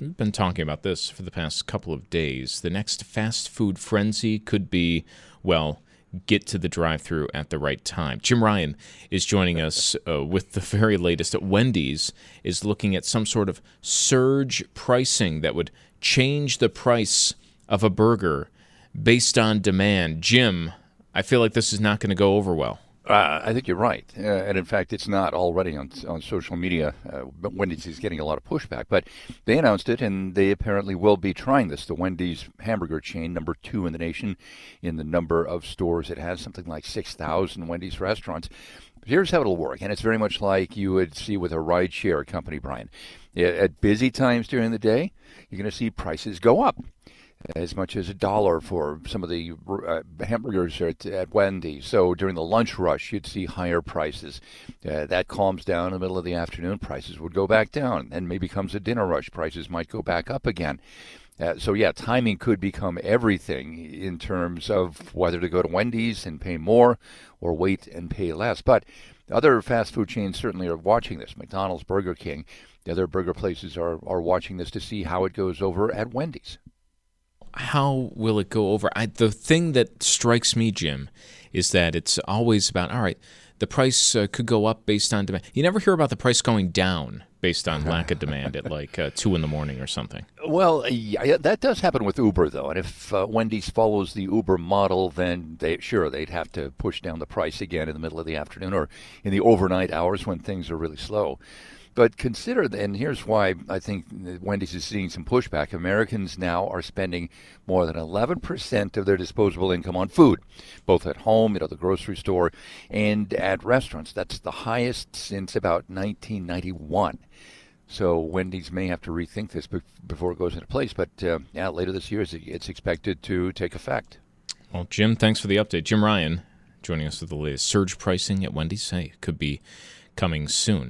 We've been talking about this for the past couple of days. The next fast food frenzy could be, well, get to the drive through at the right time. Jim Ryan is joining us uh, with the very latest at Wendy's is looking at some sort of surge pricing that would change the price of a burger based on demand. Jim, I feel like this is not going to go over well. Uh, I think you're right, uh, and in fact, it's not already on on social media. Uh, Wendy's is getting a lot of pushback, but they announced it, and they apparently will be trying this. The Wendy's hamburger chain, number two in the nation, in the number of stores it has, something like six thousand Wendy's restaurants. Here's how it'll work, and it's very much like you would see with a rideshare company, Brian. At busy times during the day, you're going to see prices go up as much as a dollar for some of the uh, hamburgers at, at Wendy's. So during the lunch rush, you'd see higher prices. Uh, that calms down in the middle of the afternoon. Prices would go back down. And maybe comes a dinner rush. Prices might go back up again. Uh, so yeah, timing could become everything in terms of whether to go to Wendy's and pay more or wait and pay less. But other fast food chains certainly are watching this. McDonald's, Burger King, the other burger places are, are watching this to see how it goes over at Wendy's how will it go over? I, the thing that strikes me, Jim, is that it's always about all right. The price uh, could go up based on demand. You never hear about the price going down based on lack of demand at like uh, two in the morning or something. Well, yeah, that does happen with Uber though, and if uh, Wendy's follows the Uber model, then they sure they'd have to push down the price again in the middle of the afternoon or in the overnight hours when things are really slow. But consider, and here's why I think Wendy's is seeing some pushback. Americans now are spending more than 11% of their disposable income on food, both at home, you know, the grocery store, and at restaurants. That's the highest since about 1991. So Wendy's may have to rethink this before it goes into place. But uh, yeah, later this year, it's expected to take effect. Well, Jim, thanks for the update. Jim Ryan joining us with the latest surge pricing at Wendy's. Hey, could be coming soon.